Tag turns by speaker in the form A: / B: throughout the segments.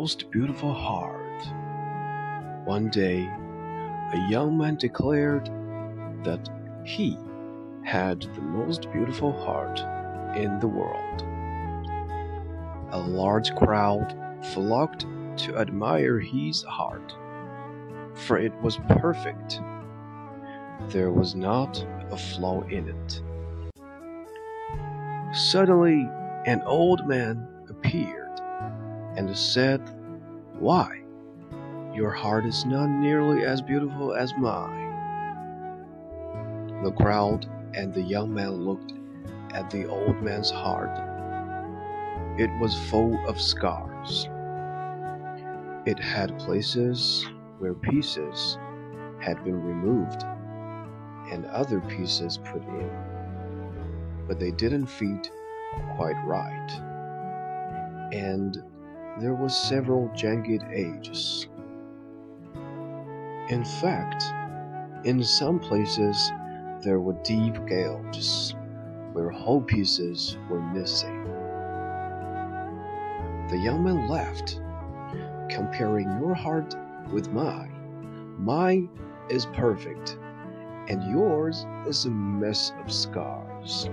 A: most beautiful heart. One day, a young man declared that he had the most beautiful heart in the world. A large crowd flocked to admire his heart, for it was perfect. There was not a flaw in it. Suddenly, an old man appeared and said, Why, your heart is not nearly as beautiful as mine. The crowd and the young man looked at the old man's heart. It was full of scars. It had places where pieces had been removed and other pieces put in, but they didn't fit quite right. And there were several jagged edges. In fact, in some places there were deep gouges where whole pieces were missing. The young man laughed, comparing your heart with mine. Mine is perfect, and yours is a mess of scars.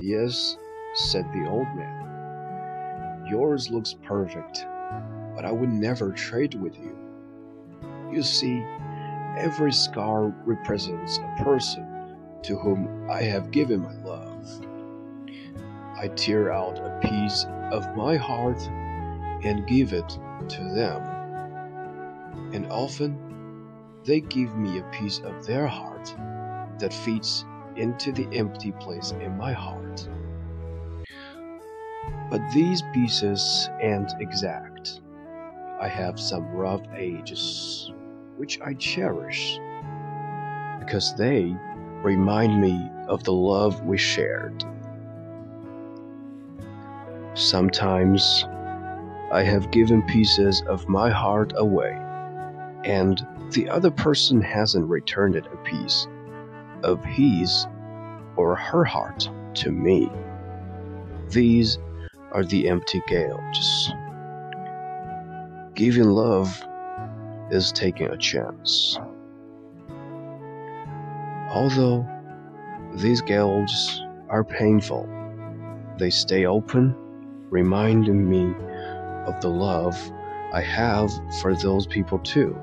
A: Yes, said the old man. Yours looks perfect, but I would never trade with you. You see, every scar represents a person to whom I have given my love. I tear out a piece of my heart and give it to them. And often they give me a piece of their heart that fits into the empty place in my heart. But these pieces aren't exact. I have some rough edges which I cherish because they remind me of the love we shared. Sometimes I have given pieces of my heart away, and the other person hasn't returned a piece of his or her heart to me. These are the empty gouges. Giving love is taking a chance. Although these gouges are painful, they stay open, reminding me of the love I have for those people too.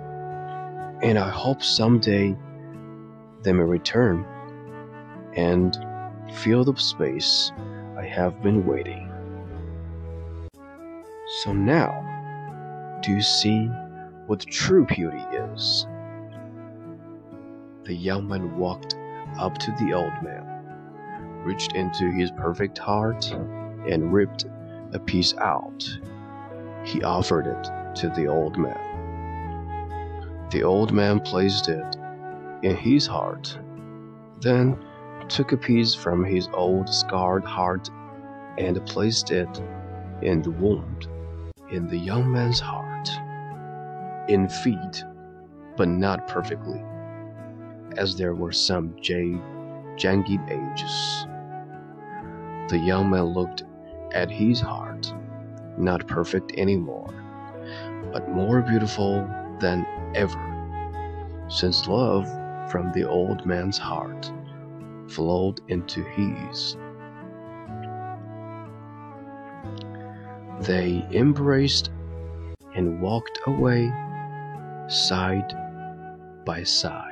A: And I hope someday they may return and fill the space I have been waiting. So now, do you see what true beauty is? The young man walked up to the old man, reached into his perfect heart, and ripped a piece out. He offered it to the old man. The old man placed it in his heart, then took a piece from his old scarred heart and placed it in the wound in the young man's heart. In feet, but not perfectly, as there were some jade, jagged edges. The young man looked at his heart, not perfect anymore, but more beautiful than ever, since love from the old man's heart flowed into his. They embraced and walked away side by side.